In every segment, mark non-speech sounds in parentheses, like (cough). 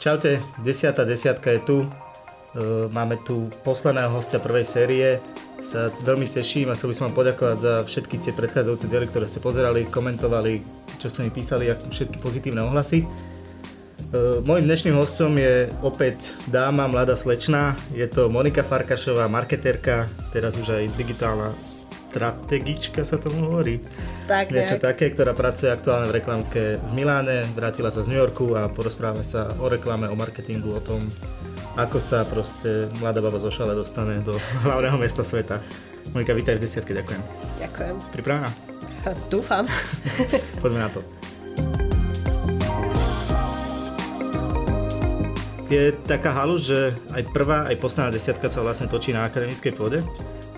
Čaute, desiatá desiatka je tu. E, máme tu posledného hostia prvej série. Sa veľmi teším a chcel by som vám poďakovať za všetky tie predchádzajúce diely, ktoré ste pozerali, komentovali, čo ste mi písali a všetky pozitívne ohlasy. E, Mojím dnešným hostom je opäť dáma, mladá slečná. Je to Monika Farkašová, marketérka, teraz už aj digitálna strategička sa tomu hovorí. Tak, Niečo také, ktorá pracuje aktuálne v reklamke v Miláne, vrátila sa z New Yorku a porozprávame sa o reklame, o marketingu, o tom, ako sa proste mladá baba zo šale dostane do (laughs) hlavného mesta sveta. Monika, vítaj v desiatke, ďakujem. Ďakujem. Si pripravená? Dúfam. (laughs) Poďme na to. Je taká halu, že aj prvá, aj posledná desiatka sa vlastne točí na akademickej pôde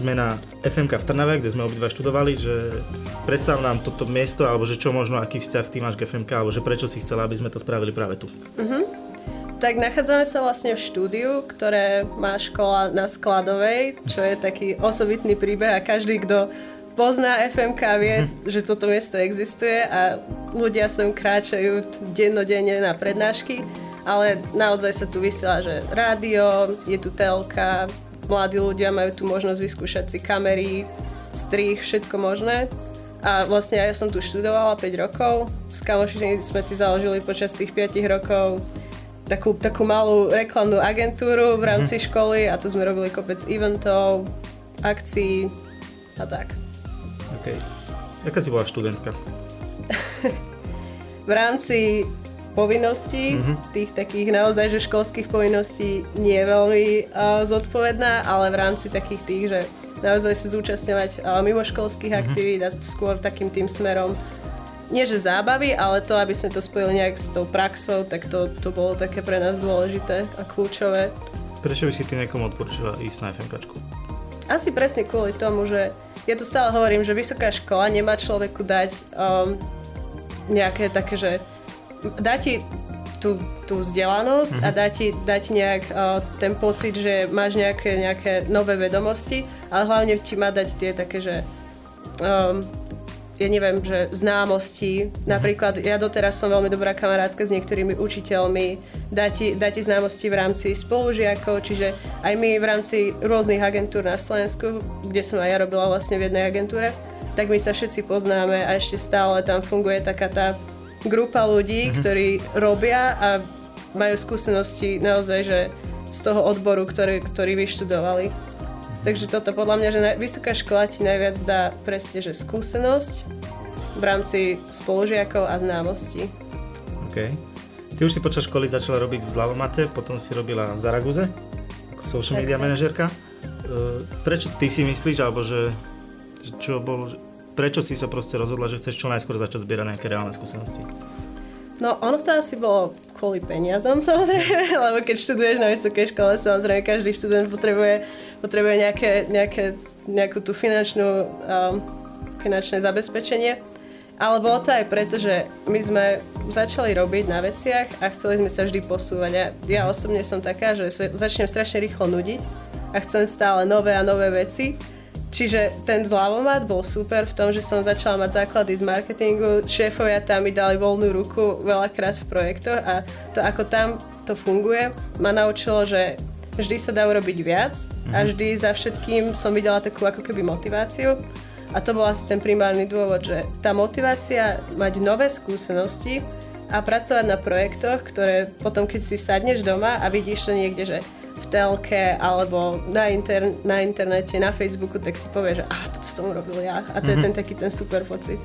sme na FMK v Trnave, kde sme obidva študovali, že predstav nám toto miesto, alebo že čo možno, aký vzťah ty máš k FMK, alebo že prečo si chcela, aby sme to spravili práve tu. Uh-huh. Tak nachádzame sa vlastne v štúdiu, ktoré má škola na Skladovej, čo je taký osobitný príbeh a každý, kto pozná FMK, vie, uh-huh. že toto miesto existuje a ľudia sem kráčajú dennodenne na prednášky, ale naozaj sa tu vysiela, že rádio, je tu telka, mladí ľudia majú tu možnosť vyskúšať si kamery, strih, všetko možné. A vlastne ja som tu študovala 5 rokov. S kamošmi sme si založili počas tých 5 rokov takú, takú malú reklamnú agentúru v rámci mm-hmm. školy a tu sme robili kopec eventov, akcií a tak. OK. Jaká si bola študentka? (laughs) v rámci povinností, mm-hmm. tých takých naozaj, že školských povinností nie je veľmi uh, zodpovedná, ale v rámci takých tých, že naozaj sa zúčastňovať uh, mimoškolských mm-hmm. aktivít a skôr takým tým smerom nie že zábavy, ale to, aby sme to spojili nejak s tou praxou, tak to, to bolo také pre nás dôležité a kľúčové. Prečo by si ty niekomu odporúčala ísť na FMKčku? Asi presne kvôli tomu, že ja to stále hovorím, že vysoká škola nemá človeku dať um, nejaké také, že dá ti tú, tú vzdelanosť mm-hmm. a mhm. dá ti, dá ti nejak uh, ten pocit, že máš nejaké, nejaké nové vedomosti, ale hlavne ti má dať tie také, že um, ja neviem, že známosti. Mm-hmm. Napríklad ja doteraz som veľmi dobrá kamarátka s niektorými učiteľmi, dá ti, dá ti známosti v rámci spolužiakov, čiže aj my v rámci rôznych agentúr na Slovensku, kde som aj ja robila vlastne v jednej agentúre, tak my sa všetci poznáme a ešte stále tam funguje taká tá grupa ľudí, mm-hmm. ktorí robia a majú skúsenosti naozaj, že z toho odboru, ktorý, ktorý vyštudovali. Takže toto podľa mňa, že vysoká škola ti najviac dá presne, že skúsenosť v rámci spolužiakov a známosti. OK. Ty už si počas školy začala robiť v Zlavomate, potom si robila v Zaraguze ako social media manažerka. E, prečo ty si myslíš, alebo že čo bol, prečo si sa proste rozhodla, že chceš čo najskôr začať zbierať nejaké reálne skúsenosti? No ono to asi bolo kvôli peniazom (laughs) samozrejme, lebo keď študuješ na vysokej škole, samozrejme každý študent potrebuje, potrebuje nejaké, nejaké, nejakú tú finančnú, um, finančné zabezpečenie. Ale bolo to aj preto, že my sme začali robiť na veciach a chceli sme sa vždy posúvať. Ja, ja osobne som taká, že sa začnem strašne rýchlo nudiť a chcem stále nové a nové veci. Čiže ten zľavomat bol super v tom, že som začala mať základy z marketingu, šéfovia tam mi dali voľnú ruku veľakrát v projektoch a to, ako tam to funguje, ma naučilo, že vždy sa dá urobiť viac a mhm. vždy za všetkým som videla takú ako keby motiváciu. A to bol asi ten primárny dôvod, že tá motivácia mať nové skúsenosti a pracovať na projektoch, ktoré potom, keď si sadneš doma a vidíš to niekde, že v telke alebo na, inter, na internete, na Facebooku, tak si povie, že ah, toto som urobil ja. A to mm-hmm. je mhm. ten taký ten super pocit.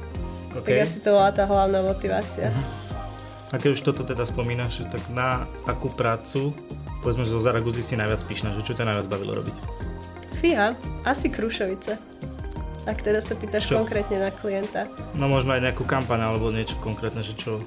Okay. Tak asi to bola tá hlavná motivácia. Mm-hmm. A keď už toto teda spomínaš, tak na akú prácu, povedzme, že zo Zaraguzy si najviac píšna, že čo ťa najviac bavilo robiť? Fíha, asi Krušovice. Ak teda sa pýtaš čo? konkrétne na klienta. No možno aj nejakú kampaň alebo niečo konkrétne, že čo,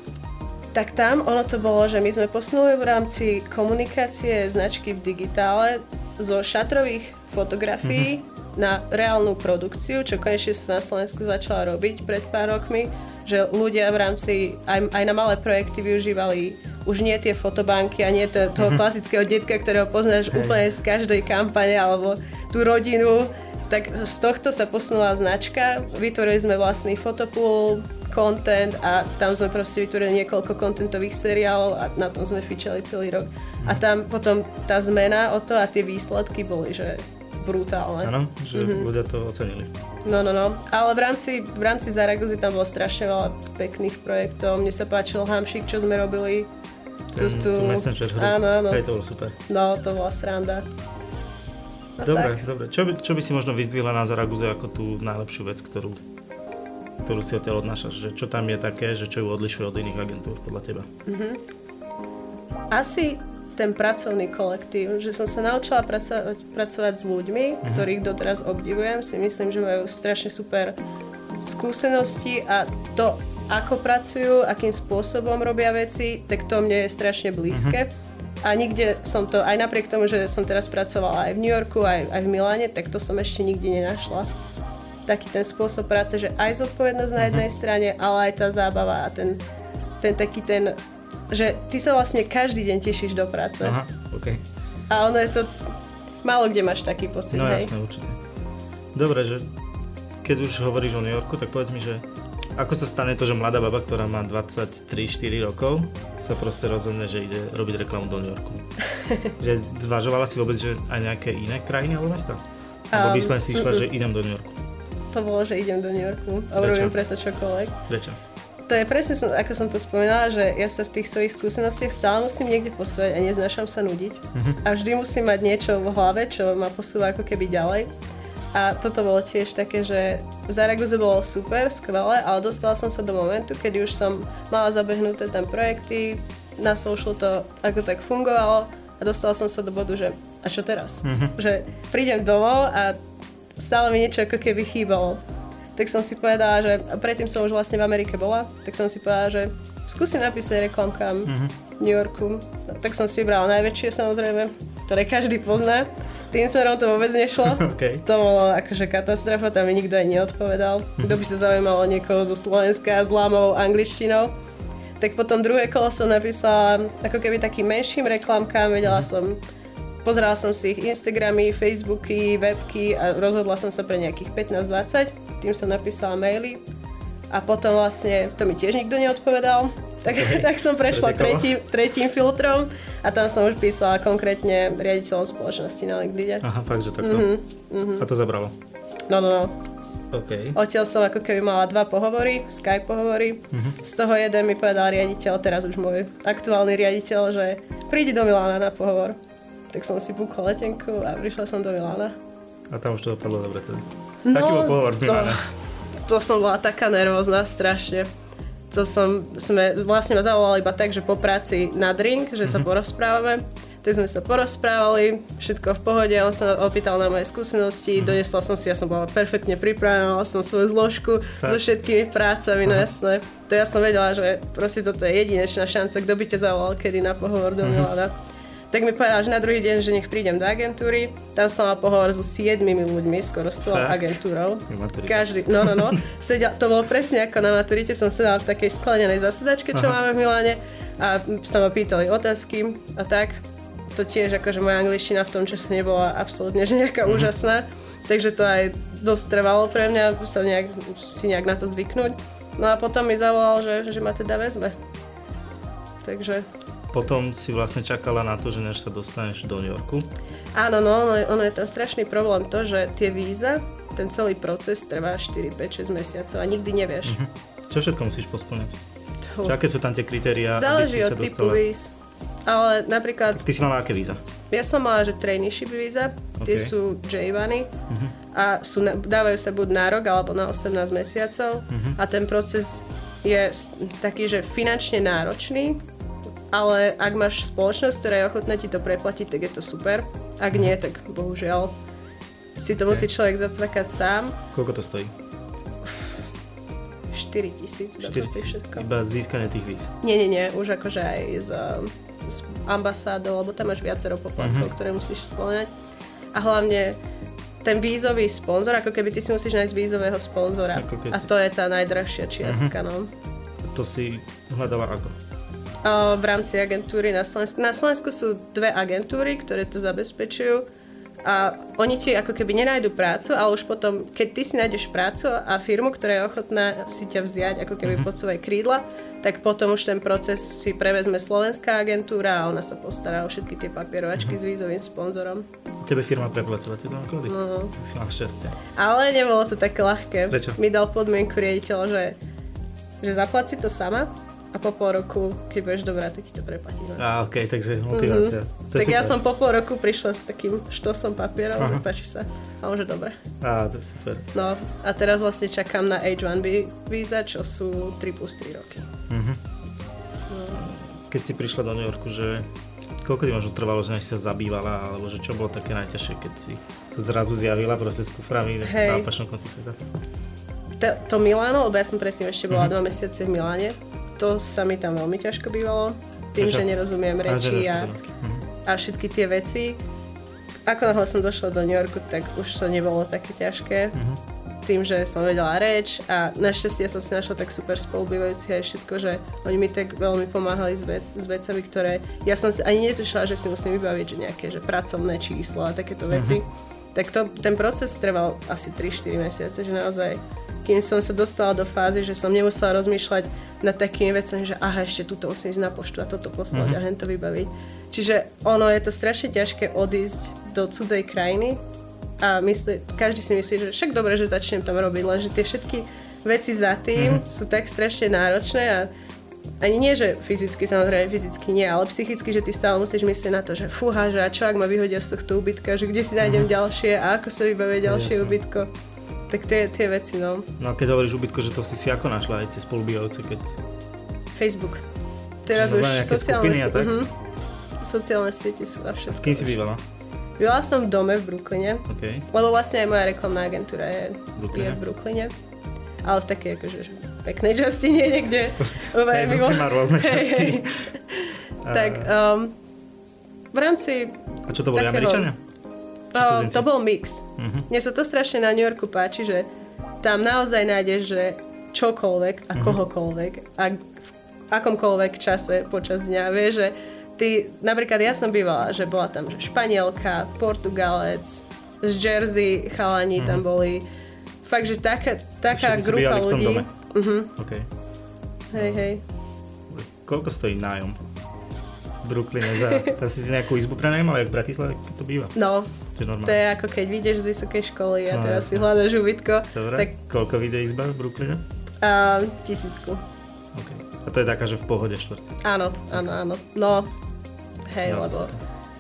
tak tam ono to bolo, že my sme posunuli v rámci komunikácie značky v digitále zo šatrových fotografií mm-hmm. na reálnu produkciu, čo konečne sa na Slovensku začala robiť pred pár rokmi, že ľudia v rámci aj, aj na malé projekty využívali už nie tie fotobanky a nie to, toho mm-hmm. klasického detka, ktorého poznáš hey. úplne z každej kampane alebo tú rodinu, tak z tohto sa posunula značka, vytvorili sme vlastný fotopool, content a tam sme proste vytvorili niekoľko kontentových seriálov a na tom sme fičali celý rok. A tam potom tá zmena o to a tie výsledky boli, že brutálne. Áno, že mm-hmm. ľudia to ocenili. No, no, no. Ale v rámci, v rámci Zaragozy tam bolo strašne veľa pekných projektov. Mne sa páčil Hamšik, čo sme robili. Ten, tu, tu, messenger hru. Áno, áno. Hej, to bolo super. No, to bola sranda. Dobre, tak. dobre. Čo by, čo by si možno vyzdvihla na Zaraguze ako tú najlepšiu vec, ktorú ktorú si odtiaľ odnášaš? Že čo tam je také, že čo ju odlišuje od iných agentúr podľa teba? Mm-hmm. Asi ten pracovný kolektív, že som sa naučila pracovať, pracovať s ľuďmi, mm-hmm. ktorých doteraz obdivujem, si myslím, že majú strašne super skúsenosti a to, ako pracujú, akým spôsobom robia veci, tak to mne je strašne blízke. Mm-hmm. A nikde som to, aj napriek tomu, že som teraz pracovala aj v New Yorku, aj, aj v Miláne, tak to som ešte nikdy nenašla taký ten spôsob práce, že aj zodpovednosť na jednej mhm. strane, ale aj tá zábava a ten, ten taký ten, že ty sa vlastne každý deň tešíš do práce. Aha, okay. A ono je to, málo kde máš taký pocit, No hej? jasné, určite. Dobre, že keď už hovoríš o New Yorku, tak povedz mi, že ako sa stane to, že mladá baba, ktorá má 23-4 rokov, sa proste rozhodne, že ide robiť reklamu do New Yorku? (laughs) že zvažovala si vôbec, že aj nejaké iné krajiny alebo mesta? Alebo um, si išla, uh-uh. že idem do New Yorku? to bolo, že idem do New Yorku a urobím preto čokoľvek. Prečo? To je presne, ako som to spomínala, že ja sa v tých svojich skúsenostiach stále musím niekde posúvať a neznášam sa nudiť. Uh-huh. A vždy musím mať niečo v hlave, čo ma posúva ako keby ďalej. A toto bolo tiež také, že v Zaragoze bolo super, skvelé, ale dostala som sa do momentu, kedy už som mala zabehnuté tam projekty, na social to ako tak fungovalo a dostala som sa do bodu, že a čo teraz? Uh-huh. Že prídem domov a stále mi niečo ako keby chýbalo. Tak som si povedala, že predtým som už vlastne v Amerike bola, tak som si povedala, že skúsim napísať reklamkám mm-hmm. v New Yorku. Tak som si vybrala najväčšie samozrejme, ktoré každý pozná. Tým smerom to vôbec nešlo. (laughs) okay. To bolo akože katastrofa, tam mi nikto aj neodpovedal. Mm-hmm. Kto by sa zaujímal o niekoho zo Slovenska s lámovou angličtinou. Tak potom druhé kolo som napísala ako keby takým menším reklamkám, vedela mm-hmm. som Pozerala som si ich Instagramy, Facebooky, webky a rozhodla som sa pre nejakých 15-20. Tým som napísala maily a potom vlastne to mi tiež nikto neodpovedal. Tak, okay. tak som prešla tretím, tretím filtrom a tam som už písala konkrétne riaditeľom spoločnosti na LinkedIn. Aha, fakt, že takto. Uh-huh. A to zabralo? No, no, no. Okay. Odtiaľ som ako keby mala dva pohovory, Skype pohovory. Uh-huh. Z toho jeden mi povedal riaditeľ, teraz už môj aktuálny riaditeľ, že prídi do Milána na pohovor tak som si búkla letenku a prišla som do Milána. A tam už to dopadlo dobre teda. No, Taký bol pohovor v to, to som bola taká nervózna strašne. To som, sme vlastne ma zavolali iba tak, že po práci na drink, že mm-hmm. sa mhm. porozprávame. Tak sme sa porozprávali, všetko v pohode, on sa opýtal na moje skúsenosti, mm-hmm. donesla som si, ja som bola perfektne pripravená, mala som svoju zložku tak. so všetkými prácami, no jasné. To ja som vedela, že proste toto je jedinečná šanca, kto by ťa zavolal kedy na pohovor do mm-hmm tak mi povedal, že na druhý deň, že nech prídem do agentúry. Tam som mal pohovor so siedmimi ľuďmi, skoro s celou agentúrou. Každý, no, no, no. (laughs) Sedel, to bolo presne ako na maturite, som sedela v takej sklenenej zasedačke, čo Aha. máme v Miláne a sa ma pýtali otázky a tak. To tiež akože moja angličtina v tom čase nebola absolútne že nejaká mm. úžasná, takže to aj dosť trvalo pre mňa sa nejak, si nejak na to zvyknúť. No a potom mi zavolal, že, že ma teda vezme. Takže potom si vlastne čakala na to, že než sa dostaneš do New Yorku. Áno, no, ono, je to strašný problém to, že tie víza, ten celý proces trvá 4, 5, 6 mesiacov a nikdy nevieš. Uh-huh. Čo všetko musíš posplňať? Čo, aké sú tam tie kritériá, Záleží od typu víz. Ale napríklad... Tak ty si mala aké víza? Ja som mala, že traineeship víza, tie okay. sú j uh-huh. a sú, dávajú sa buď na rok alebo na 18 mesiacov uh-huh. a ten proces je taký, že finančne náročný, ale ak máš spoločnosť, ktorá je ochotná ti to preplatiť, tak je to super. Ak nie, tak bohužiaľ si to musí človek zacvakať sám. Koľko to stojí? 4 tisíc, 4 všetko. Iba získanie tých víz? Nie, nie, nie, už akože aj z, z ambasádou, lebo tam máš viacero poplatkov, uh-huh. ktoré musíš spĺňať. A hlavne ten vízový sponzor, ako keby ty si musíš nájsť vízového sponzora. Keď... A to je tá najdrahšia čiastka, uh-huh. no. To si hľadala ako? V rámci agentúry na Slovensku. Na Slovensku sú dve agentúry, ktoré to zabezpečujú a oni ti ako keby nenajdu prácu, ale už potom, keď ty si nájdeš prácu a firmu, ktorá je ochotná si ťa vziať ako keby uh-huh. pod svoje krídla, tak potom už ten proces si prevezme slovenská agentúra a ona sa postará o všetky tie papierovačky s vízovým sponzorom. Tebe firma preplatila tieto náklady? No. Tak si mal šťastie. Ale nebolo to také ľahké. Prečo? Mi dal podmienku riaditeľ, že, že zaplatí to sama a po pol roku, keď budeš dobrá, tak ti to preplatíme. A ok, takže motivácia. Mm-hmm. tak super. ja som po pol roku prišla s takým štosom papierov, Aha. páči sa. A je dobre. Á, to je super. No a teraz vlastne čakám na H1B víza, čo sú 3 plus 3 roky. Mm-hmm. No. Keď si prišla do New Yorku, že koľko ti možno trvalo, že si sa zabývala, alebo že čo bolo také najťažšie, keď si to zrazu zjavila proste s kuframi hey. na opačnom konci sveta? To, to Miláno, lebo ja som predtým ešte bola mm-hmm. dva mesiace v Miláne, to sa mi tam veľmi ťažko bývalo, tým, Prečo? že nerozumiem reči a, mhm. a všetky tie veci. Ako náhle som došla do New Yorku, tak už to nebolo také ťažké. Uh-huh. Tým, že som vedela reč a našťastie som si našla tak super spolubývajúci aj všetko, že oni mi tak veľmi pomáhali s, vec, s vecami, ktoré ja som si ani netušila, že si musím vybaviť, že nejaké že pracovné číslo a takéto veci. Uh-huh. Tak to, ten proces trval asi 3-4 mesiace, že naozaj kým som sa dostala do fázy, že som nemusela rozmýšľať nad takými vecami, že aha, ešte tuto musím ísť na poštu a toto poslať mm-hmm. a hento vybaviť. Čiže ono je to strašne ťažké odísť do cudzej krajiny a myslí, každý si myslí, že však dobre, že začnem tam robiť, lenže tie všetky veci za tým mm-hmm. sú tak strašne náročné a ani nie, že fyzicky, samozrejme fyzicky nie, ale psychicky, že ty stále musíš myslieť na to, že fúha, že a čo ak ma vyhodia z tohto ubytka, že kde si nájdem mm-hmm. ďalšie a ako sa vybavie ďalšie ubytko. Tak tie, tie veci, no. No a keď hovoríš ubytko, že to si si ako našla aj tie spolubývajúce, keď... Facebook. Teraz už sociálne, si, uh-huh. sociálne siete sú a všetko. S kým si bývala? Bývala som v dome v Brooklyne, okay. lebo vlastne aj moja reklamná agentúra je, Brooklyne. je v Brooklyne. Ale v takej akože peknej časti, nie niekde. (laughs) Hey, mimo. má rôzne časti. tak um, v rámci A čo to boli, takého... Američania? Uh, to bol mix. Uh-huh. Mne sa to strašne na New Yorku páči, že tam naozaj nájdeš, že čokoľvek a uh-huh. kohokoľvek a v akomkoľvek čase počas dňa. Vieš, že ty, napríklad ja som bývala, že bola tam že Španielka, Portugalec, z Jersey chalani uh-huh. tam boli. Fakt, že taká, taká Všetci grupa ľudí. V tom dome? Uh-huh. Okay. Hej, hej. Koľko stojí nájom? Brooklyne za... Tam (laughs) si si nejakú izbu prenajímal, jak v Bratislave, to býva? No, to je ako keď vyjdeš z vysokej školy a no, teraz jasne. si hľadaš ubytko. Dobre, tak... koľko vyjde izba v Brooklyne? Uh, tisícku. Okay. A to je taká, že v pohode štvrt? Áno, áno, áno. No, hej, no, lebo...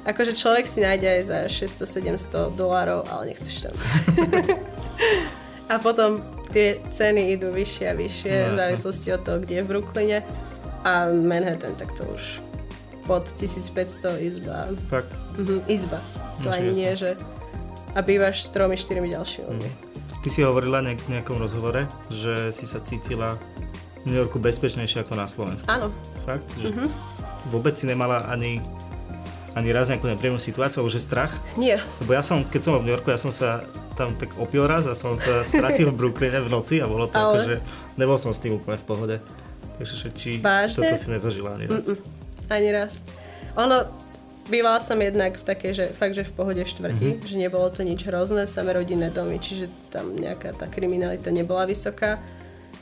Akože človek si nájde aj za 600-700 dolárov, ale nechceš tam. (laughs) a potom tie ceny idú vyššie a vyššie no, v závislosti od toho, kde je v Brooklyne. A Manhattan, tak to už pod 1500 izba. Fakt? Mhm, izba. To no, ani jasne. nie, že... A bývaš s tromi, štyrmi ďalšími. Mm. Ty si hovorila nejak, v nejakom rozhovore, že si sa cítila v New Yorku bezpečnejšie ako na Slovensku. Áno. Fakt? Že mm-hmm. Vôbec si nemala ani ani raz nejakú nepríjemnú situáciu, alebo že strach? Nie. Lebo ja som, keď som v New Yorku, ja som sa tam tak opil raz a som sa stratil v (laughs) Brooklyne v noci a bolo to Ale... ako, že nebol som s tým úplne v pohode. Takže či Vážne? toto si nezažila ani raz? Mm-mm ani raz. Ono, bývala som jednak v takej, že fakt, že v pohode štvrti, mm-hmm. že nebolo to nič hrozné, samé rodinné domy, čiže tam nejaká tá kriminalita nebola vysoká.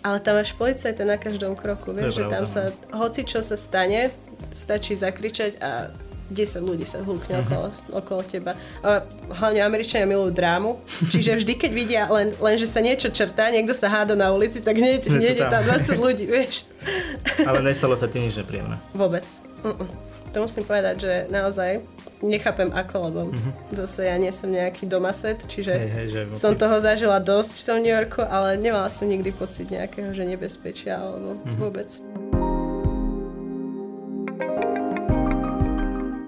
Ale tam máš policajta na každom kroku, vieš, že tam sa, no. hoci čo sa stane, stačí zakričať a 10 ľudí sa húkne mm-hmm. okolo, okolo teba. A hlavne Američania milujú drámu, čiže vždy, keď vidia len, len, že sa niečo črtá, niekto sa háda na ulici, tak hneď, hneď je tam 20 ľudí, vieš. (laughs) Ale nestalo sa ti nič nepríjemné? Vôbec. Uh-uh. To musím povedať, že naozaj nechápem ako, lebo uh-huh. zase ja nie som nejaký domaset, čiže hej, hej, že som toho zažila dosť v tom New Yorku, ale nemala som nikdy pocit nejakého, že nebezpečia alebo uh-huh. vôbec.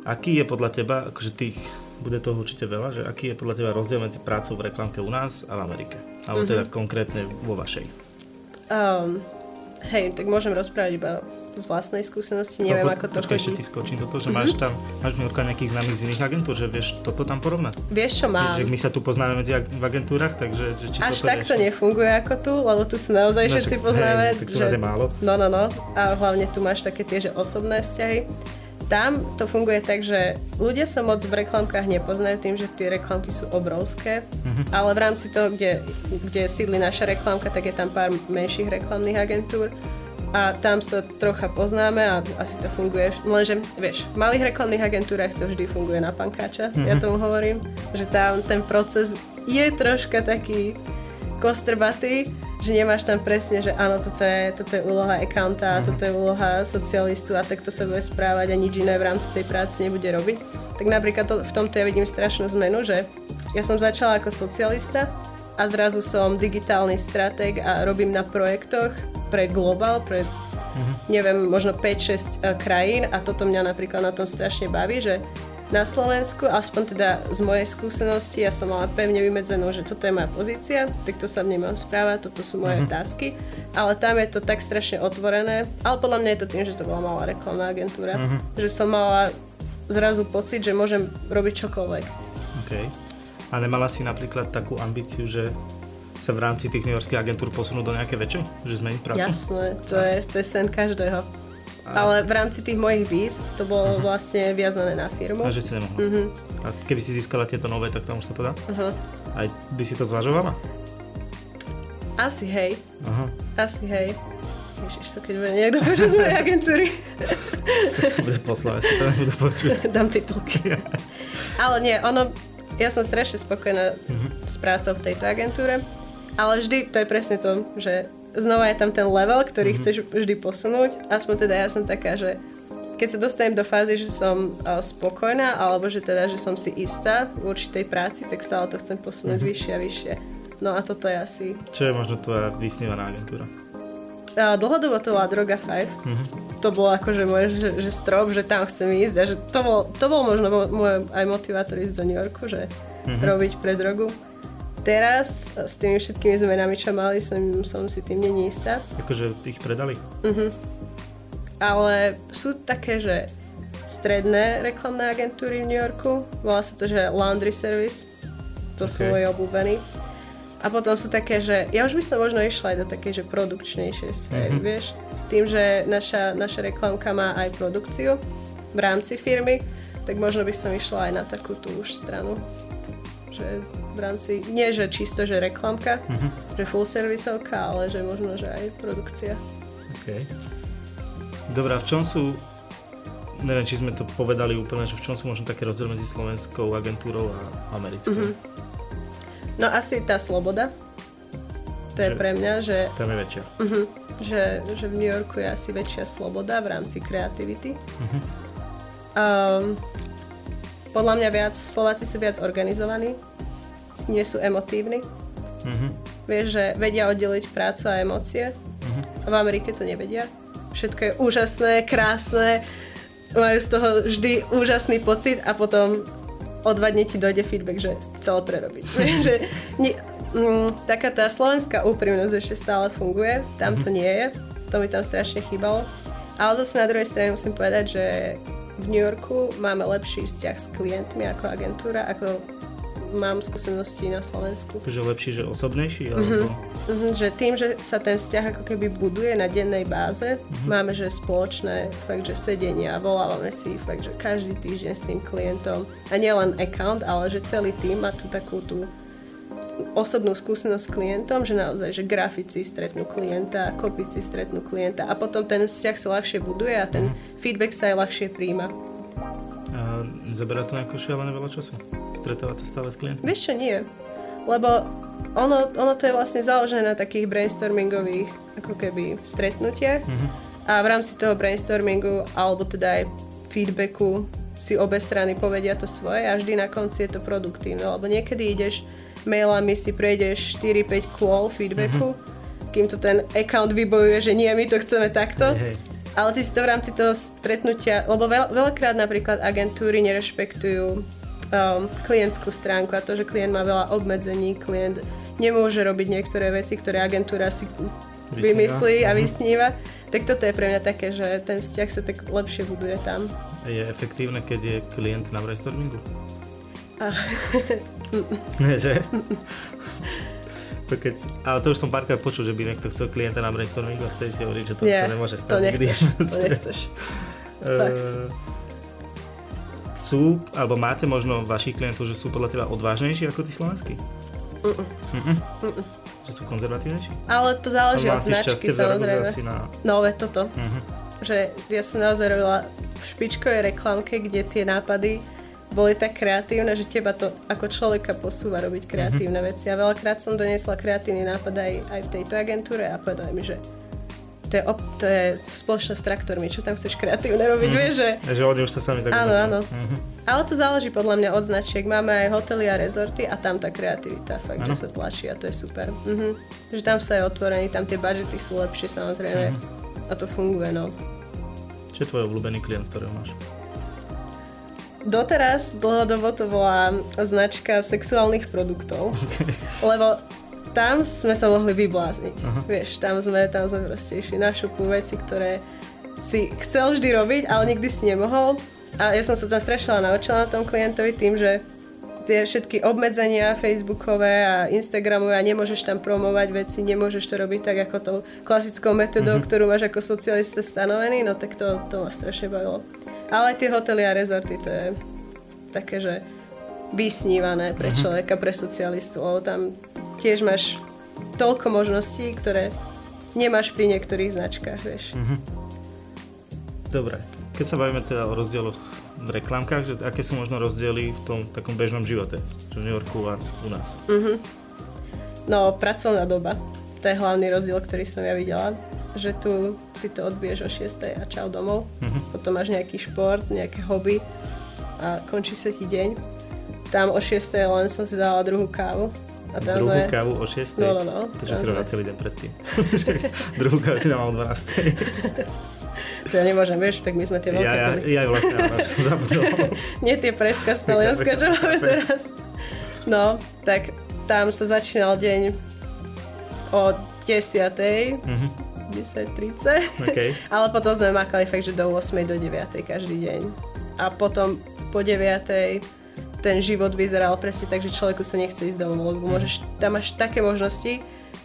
Aký je podľa teba, akože tých, bude toho určite veľa, že aký je podľa teba rozdiel medzi prácou v reklamke u nás a v Amerike? Alebo uh-huh. teda konkrétne vo vašej? Um, hej, tak môžem rozprávať iba z vlastnej skúsenosti, neviem no, po, ako to počkaj, chodí. ešte ti skočím do toho, že mm-hmm. máš tam, máš v nejakých známych z iných agentúr, že vieš toto tam porovnať? Vieš čo mám. Že my sa tu poznáme medzi ag- v agentúrach, takže že či Až tak to nefunguje ako tu, lebo tu sa naozaj no, všetci poznáme. Hej, tak tu že... je málo. No, no, no. A hlavne tu máš také tie, že osobné vzťahy. tam to funguje tak, že ľudia sa moc v reklamkách nepoznajú tým, že tie reklamky sú obrovské, mm-hmm. ale v rámci toho, kde, kde sídli naša reklamka, tak je tam pár menších reklamných agentúr a tam sa trocha poznáme a asi to funguje. Lenže, vieš, v malých reklamných agentúrach to vždy funguje na pankáča, mm-hmm. ja tomu hovorím, že tam ten proces je troška taký kostrbatý, že nemáš tam presne, že áno, toto je, toto je úloha accounta, mm-hmm. toto je úloha socialistu a takto sa bude správať a nič iné v rámci tej práce nebude robiť. Tak napríklad to, v tomto ja vidím strašnú zmenu, že ja som začala ako socialista a zrazu som digitálny stratég a robím na projektoch pre global, pre mm-hmm. neviem, možno 5-6 uh, eh, krajín a toto mňa napríklad na tom strašne baví, že na Slovensku, aspoň teda z mojej skúsenosti, ja som mala pevne vymedzenú, že toto je moja pozícia, takto sa mne mám správať, toto sú moje mm-hmm. tasky, ale tam je to tak strašne otvorené, ale podľa mňa je to tým, že to bola malá reklamná agentúra, mm-hmm. že som mala zrazu pocit, že môžem robiť čokoľvek. OK. A nemala si napríklad takú ambíciu, že sa v rámci tých Yorkských agentúr posunú do nejaké väčšie? Že zmeniť prácu? Jasné, to, je, to je sen každého. Ale v rámci tých mojich víz to bolo uh-huh. vlastne viazané na firmu. A že si nemohla. Uh-huh. A keby si získala tieto nové, tak tam už sa to dá? Uh-huh. Aj by si to zvažovala? Asi hej. Uh-huh. Asi hej. Ježiš, to keď bude niekto počuť z mojej agentúry. (laughs) to bude po Slovensku, to nebudú počuť. (laughs) Dám titulky. (laughs) Ale nie, ono, ja som strašne spokojná uh-huh. s prácou v tejto agentúre, ale vždy to je presne to, že znova je tam ten level, ktorý mm-hmm. chceš vždy posunúť. Aspoň teda ja som taká, že keď sa dostanem do fázy, že som uh, spokojná, alebo že teda, že som si istá v určitej práci, tak stále to chcem posunúť mm-hmm. vyššie a vyššie. No a toto je asi... Čo je možno tvoja vysnívaná agentúra? Uh, dlhodobo to bola Droga 5. Mm-hmm. To bolo akože môj že, že strop, že tam chcem ísť a že to bol, to bol možno môj aj motivátor ísť do New Yorku, že mm-hmm. robiť pre drogu. Teraz s tými všetkými zmenami, čo mali, som, som si tým není istá. Akože ich predali? Uh-huh. Ale sú také, že stredné reklamné agentúry v New Yorku. Volá sa to, že Laundry Service. To okay. sú moji obľúbení. A potom sú také, že ja už by som možno išla aj do takej, že produkčnejšej sféry, uh-huh. vieš. Tým, že naša, naša reklamka má aj produkciu v rámci firmy, tak možno by som išla aj na takú tú už stranu. Že v rámci, nie že čisto, že reklamka, uh-huh. že full servisovka, ale že možno, že aj produkcia. OK. Dobrá, v čom sú, neviem, či sme to povedali úplne, že v čom sú možno také rozdiel medzi slovenskou agentúrou a americkou? Uh-huh. No asi tá sloboda. To že, je pre mňa, že... Tam je väčšia. Uh-huh, že, že v New Yorku je asi väčšia sloboda v rámci kreativity. Uh-huh. Um, podľa mňa viac, Slováci sú viac organizovaní, nie sú emotívni. Mm-hmm. Vieš, že vedia oddeliť prácu a emócie. Mm-hmm. A v Amerike to nevedia. Všetko je úžasné, krásne, majú z toho vždy úžasný pocit a potom o dva dní ti dojde feedback, že celé prerobiť. (laughs) že nie, mm, taká tá slovenská úprimnosť ešte stále funguje, tam mm-hmm. to nie je, to mi tam strašne chýbalo. Ale zase na druhej strane musím povedať, že v New Yorku máme lepší vzťah s klientmi ako agentúra, ako mám skúsenosti na Slovensku. Takže lepší, že osobnejší? Alebo... Uh-huh. Uh-huh, že tým, že sa ten vzťah ako keby buduje na dennej báze, uh-huh. máme, že spoločné fakt, že sedenia, volávame si fakt, že každý týždeň s tým klientom a nielen account, ale že celý tým má tu takú tú osobnú skúsenosť s klientom, že naozaj, že grafici stretnú klienta, kopici stretnú klienta a potom ten vzťah sa ľahšie buduje a ten feedback sa aj ľahšie príjma. A zaberá to nejako šialené veľa času? Stretávať sa stále s klientom? Vieš čo, nie. Lebo ono, ono to je vlastne založené na takých brainstormingových ako keby stretnutiach mm-hmm. a v rámci toho brainstormingu alebo teda aj feedbacku si obe strany povedia to svoje a vždy na konci je to produktívne, lebo niekedy ideš mailami si prejdeš 4-5 call feedbacku, mm-hmm. kým to ten account vybojuje, že nie, my to chceme takto. Hey. Ale ty si to v rámci toho stretnutia, lebo veľ, veľakrát napríklad agentúry nerešpektujú um, klientskú stránku a to, že klient má veľa obmedzení, klient nemôže robiť niektoré veci, ktoré agentúra si vysníva. vymyslí a mhm. vysníva. Tak toto je pre mňa také, že ten vzťah sa tak lepšie buduje tam. Je efektívne, keď je klient na brainstormingu? (laughs) Nie, že? (laughs) to keď, ale to už som párkrát počul, že by niekto chcel klienta na brainstormingu a vtedy si hovoriť, že to Nie, sa nemôže stať. To nechceš, nikdy. to (laughs) nechceš. uh, sú, alebo máte možno vašich klientov, že sú podľa teba odvážnejší ako tí slovenskí? Mm-mm. Mm-mm. Mm-mm. Že sú konzervatívnejší? Ale to záleží od značky, samozrejme. Na... No, ve toto. Mm-hmm. Že ja som naozaj robila v špičkovej reklamke, kde tie nápady boli tak kreatívne, že teba to ako človeka posúva robiť kreatívne mm-hmm. veci. A veľakrát som doniesla kreatívny nápad aj, aj v tejto agentúre a povedali mi, že to je, op- to je spoločnosť s traktormi, čo tam chceš kreatívne robiť, mm-hmm. vieš, že... Že oni už sa sami tak Áno, áno. Mm-hmm. Ale to záleží podľa mňa od značiek. Máme aj hotely a rezorty a tam tá kreativita fakt, ano. že sa tlačí a to je super. Mm-hmm. Že tam sa je otvorený, tam tie budžety sú lepšie samozrejme mm-hmm. a to funguje, no. Čo je tvoj obľúbený klient, ktorého máš? Doteraz dlhodobo to bola značka sexuálnych produktov, okay. lebo tam sme sa mohli vyblázniť. Uh-huh. Vieš, tam sme, tam sme proste išli na šupu veci, ktoré si chcel vždy robiť, ale nikdy si nemohol. A ja som sa tam strašila naučila na tom klientovi tým, že tie všetky obmedzenia facebookové a instagramové a nemôžeš tam promovať veci, nemôžeš to robiť tak ako tou klasickou metodou, mm-hmm. ktorú máš ako socialista stanovený, no tak to, to ma strašne bavilo. Ale tie hotely a rezorty, to je také, že vysnívané pre uh-huh. človeka, pre socialistu, lebo tam tiež máš toľko možností, ktoré nemáš pri niektorých značkách, vieš. Uh-huh. Dobre, keď sa bavíme teda o rozdieloch v reklamkách, že aké sú možno rozdiely v tom takom bežnom živote, v New Yorku a u nás? Uh-huh. No, pracovná doba. To je hlavný rozdiel, ktorý som ja videla že tu si to odbiješ o 6 a čau domov. Mm-hmm. Potom máš nejaký šport, nejaké hobby a končí sa ti deň. Tam o 6 len som si dala druhú kávu. A tam druhú sme... kávu o 6? No, no, no. To, čo si robila celý deň predtým. (laughs) druhú kávu si dala o 12. to ja nemôžem, vieš, tak my sme tie veľké Ja, ja, ja vlastne, ale som zabudol. (laughs) Nie tie preska Talianska, čo máme teraz. No, tak tam sa začínal deň o 10. Mm-hmm 10.30. Okay. (laughs) Ale potom sme makali fakt, že do 8. do 9. každý deň. A potom po 9. ten život vyzeral presne tak, že človeku sa nechce ísť domov, lebo mhm. môžeš, tam máš také možnosti,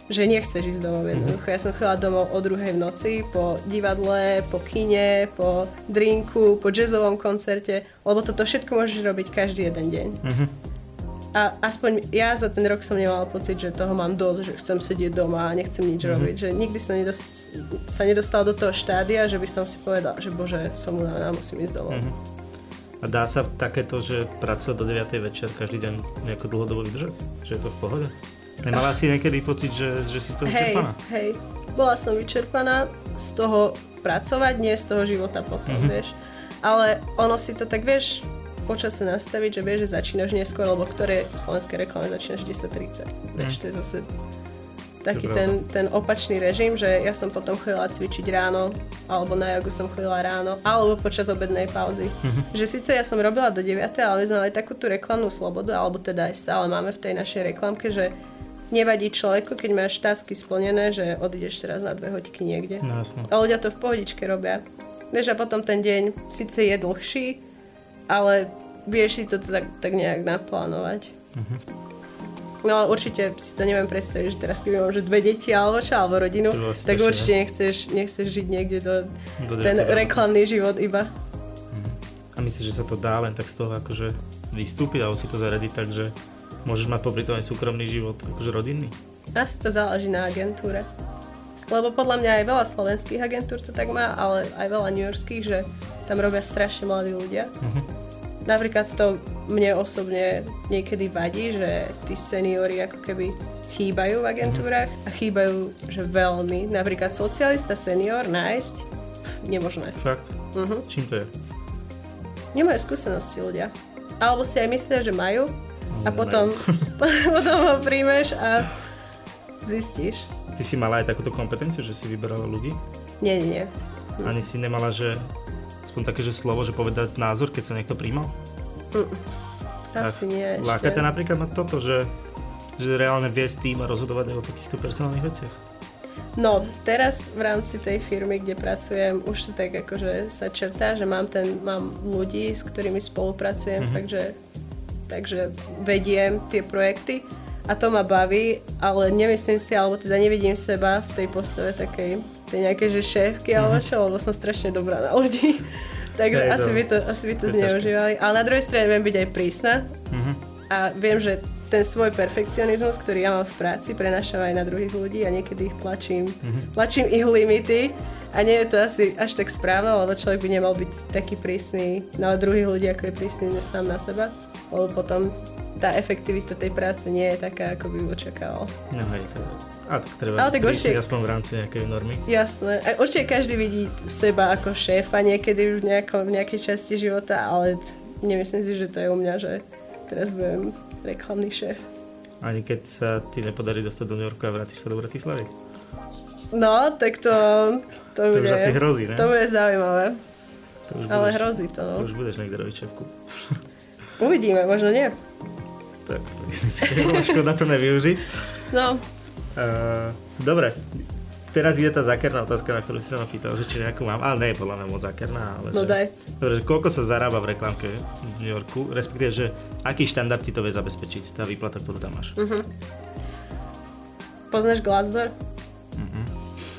že nechceš ísť domov mhm. jednoducho. Ja som chodila domov o druhej v noci, po divadle, po kine, po drinku, po jazzovom koncerte, lebo toto všetko môžeš robiť každý jeden deň. Mm-hmm. A aspoň ja za ten rok som nemala pocit, že toho mám dosť, že chcem sedieť doma a nechcem nič mm-hmm. robiť. Že nikdy som nedost, sa nedostal do toho štádia, že by som si povedal, že bože, som unavená, musím ísť domov. Mm-hmm. A dá sa takéto, že pracovať do 9. večer každý deň nejako dlhodobo vydržať? Že je to v pohode? Nemala si niekedy pocit, že, že si z toho hej, vyčerpaná? Hej, bola som vyčerpaná z toho pracovať, nie z toho života potom, mm-hmm. vieš. Ale ono si to tak, vieš, počase nastaviť, že vieš, že začínaš neskôr, lebo ktoré slovenské reklamy začínaš 10.30. Mm. Vieš, to je zase taký ten, ten opačný režim, že ja som potom chodila cvičiť ráno, alebo na jogu som chodila ráno, alebo počas obednej pauzy. Mm-hmm. Že síce ja som robila do 9, ale my sme mali takú tú reklamnú slobodu, alebo teda aj stále máme v tej našej reklamke, že nevadí človeku, keď máš tásky splnené, že odídeš teraz na dve hoďky niekde. No, a ľudia to v pohodičke robia. Vieš, a potom ten deň síce je dlhší, ale vieš si to tak, tak nejak naplánovať. Uh-huh. No určite si to neviem predstaviť, že teraz keby mám že dve deti alebo čo, alebo rodinu, tak určite nechceš, nechceš žiť niekde do, do ten reklamný život iba. Uh-huh. A myslíš, že sa to dá len tak z toho akože vystúpiť, alebo si to zaradiť tak, že môžeš mať popri tom aj súkromný život, akože rodinný? Asi to záleží na agentúre. Lebo podľa mňa aj veľa slovenských agentúr to tak má, ale aj veľa newyorských, že tam robia strašne mladí ľudia. Uh-huh. Napríklad to mne osobne niekedy vadí, že tí seniori ako keby chýbajú v agentúrach uh-huh. a chýbajú, že veľmi. Napríklad socialista senior nájsť nemožné. Fakt? Uh-huh. Čím to je? Nemajú skúsenosti ľudia. Alebo si aj myslia, že majú a potom, (laughs) potom ho príjmeš a zistíš. Ty si mala aj takúto kompetenciu, že si vyberala ľudí? Nie, nie, nie. Ani si nemala, že aspoň také, že slovo, že povedať názor, keď sa niekto príjmal? Mm. Asi nie ešte. Láka ťa napríklad na toto, že, že reálne viesť tým a rozhodovať aj o takýchto personálnych veciach? No, teraz v rámci tej firmy, kde pracujem, už to tak akože sa črtá, že mám, ten, mám ľudí, s ktorými spolupracujem, mm-hmm. takže, takže vediem tie projekty a to ma baví, ale nemyslím si, alebo teda nevidím seba v tej postave takej tej nejaké že šéfky mm-hmm. alebo čo, lebo som strašne dobrá na ľudí. (laughs) Takže Hej, asi to- by to, asi by to zneužívali. Ale na druhej strane viem byť aj prísna Mhm. a viem, že ten svoj perfekcionizmus, ktorý ja mám v práci, prenášam aj na druhých ľudí a niekedy ich tlačím, Mhm. tlačím ich limity a nie je to asi až tak správne, lebo človek by nemal byť taký prísny na druhých ľudí, ako je prísny sám na seba, lebo potom tá efektivita tej práce nie je taká, ako by očakával. No hej, to je A tak treba Ale tak určite- aspoň v rámci nejakej normy. Jasné. A určite každý vidí seba ako šéfa niekedy v, nejako, v nejakej časti života, ale nemyslím si, že to je u mňa, že teraz budem reklamný šéf. Ani keď sa ti nepodarí dostať do New Yorku a vrátiš sa do Bratislavy. No, tak to, to, To bude, už asi hrozí, ne? to bude zaujímavé. To už Ale budeš, hrozí to, To no. už budeš niekde robiť šéfku. Uvidíme, možno nie. Tak, (laughs) škoda to nevyužiť. No, Uh, dobre, teraz je tá zákerná otázka, na ktorú si sa ma pýtal, že či nejakú mám, ale nie je podľa mňa moc zákerná. Ale no že, daj. Dobre, že koľko sa zarába v reklamke v New Yorku, respektíve, že aký štandard ti to vie zabezpečiť, tá výplata, ktorú tam máš. Mhm. Poznáš Glassdoor? Mhm.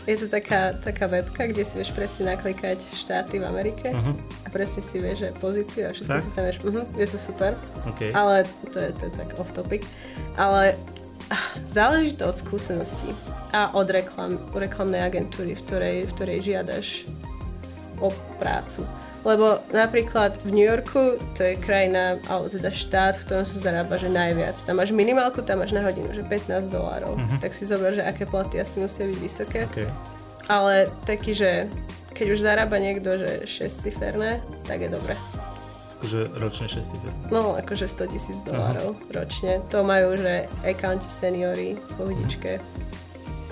Je to taká, taká webka, kde si vieš presne naklikať štáty v Amerike Uh-huh. a presne si vieš, že pozíciu a všetko Tak? si tam vieš. Uh-huh, je to super. OK. Ale to je, to je tak off topic. Ale ah, záleží to od skúseností a od reklam, reklamnej agentúry, v ktorej, v ktorej žiadaš o prácu. Lebo napríklad v New Yorku, to je krajina, alebo teda štát, v ktorom sa zarába, že najviac. Tam máš minimálku, tam máš na hodinu, že 15 dolárov. Mhm. Tak si zober, že aké platy asi musia byť vysoké. OK. Ale taký, že keď už zarába niekto, že 6 ciferné, tak je dobre. Akože ročne 6 tifer. No, akože 100 tisíc dolárov ročne. To majú, že accounti seniory pohodičke.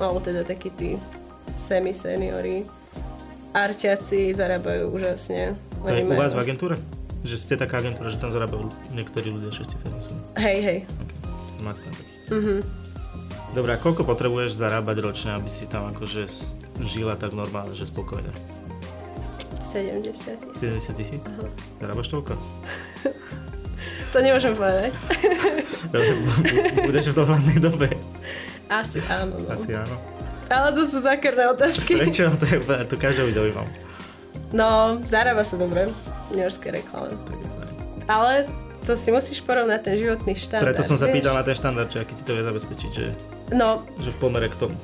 Alebo teda takí tí semi-seniory. Arťaci zarábajú úžasne. To je u vás v agentúre? Že ste taká agentúra, že tam zarábajú niektorí ľudia 6 tifer sumy. Hej, hej. OK. Máte tam takých. Mhm. Dobre, a koľko potrebuješ zarábať ročne, aby si tam akože žila tak normálne, že spokojne? 70 tisíc. 70 tisíc? Zarábaš toľko? (laughs) To nemôžem povedať. (laughs) Dobre, budeš v dohľadnej dobe. Asi áno, no. Asi áno. Ale to sú zákerné otázky. (laughs) Prečo? To je to každého by zaujímalo. No, zarába sa dobre. v New-Yorskej reklame. Ale to si musíš porovnať ten životný štandard. Preto som sa pýtal na ten štandard, že aký ti to vie zabezpečiť, že, No, že v pomere k tomu.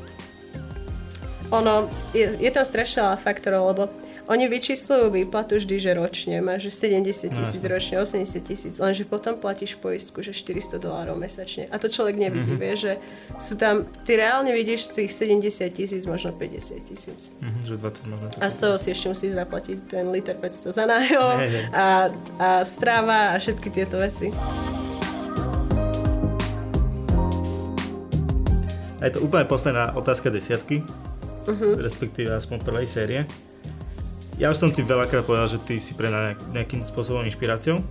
Ono, je, je tam strašne veľa faktorov, lebo oni vyčíslujú výplatu vždy, že ročne. Máš že 70 tisíc Jasne. ročne, 80 tisíc, lenže potom platíš poistku, že 400 dolárov mesačne. A to človek nevidí, Mhm. mm-hmm. vieš, že sú tam, ty reálne vidíš z tých 70 tisíc, možno 50 tisíc. Mhm, že 20 možno. A z toho si ešte musíš zaplatiť ten liter 500 za nájom a, a stráva a všetky tieto veci. A je to úplne posledná otázka desiatky, Uh-huh. respektíve aspoň prvej série. Ja už som ti veľakrát povedal, že ty si pre mňa nejak- nejakým spôsobom inšpiráciou.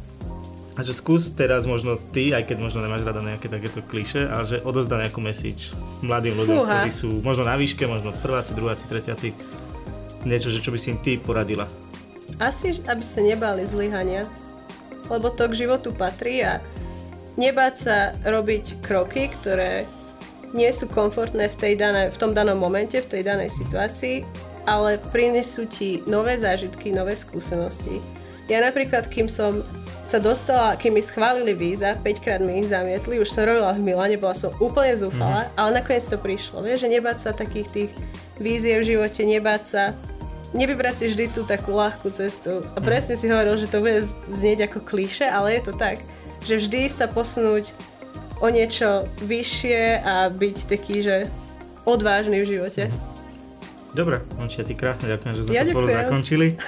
A že skús teraz možno ty, aj keď možno nemáš rada nejaké takéto kliše, ale že odozdá nejakú message mladým ľuďom, Fúha. ktorí sú možno na výške, možno prváci, druháci, tretiaci. Niečo, že čo by si im ty poradila. Asi, aby sa nebáli zlyhania, lebo to k životu patrí a nebáť sa robiť kroky, ktoré nie sú komfortné v, tej danej, v tom danom momente, v tej danej situácii, ale prinesú ti nové zážitky, nové skúsenosti. Ja napríklad, kým som sa dostala, kým mi schválili víza, 5 krát mi ich zamietli, už som robila v Milane, bola som úplne zúfala, mm-hmm. ale nakoniec to prišlo. Vieš, že nebáť sa takých tých vízie v živote, nebáť sa nevybrať si vždy tú takú ľahkú cestu. A presne si hovoril, že to bude znieť ako klíše, ale je to tak, že vždy sa posunúť o niečo vyššie a byť taký, že odvážny v živote. Dobre, Mončia, ti krásne ďakujem, že sme Ja to spolu ďakujem. zakončili. (laughs)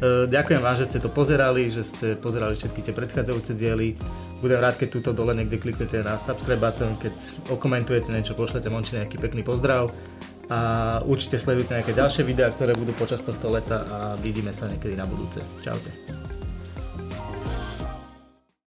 Eh, ďakujem vám, že ste to pozerali, že ste pozerali všetky tie predchádzajúce diely. Budem rád, keď túto dole niekde kliknete na subscribe button, keď okomentujete niečo, pošlete Monči nejaký pekný pozdrav. A určite sledujte nejaké ďalšie videá, ktoré budú počas tohto leta a vidíme sa niekedy na budúce. Čaute.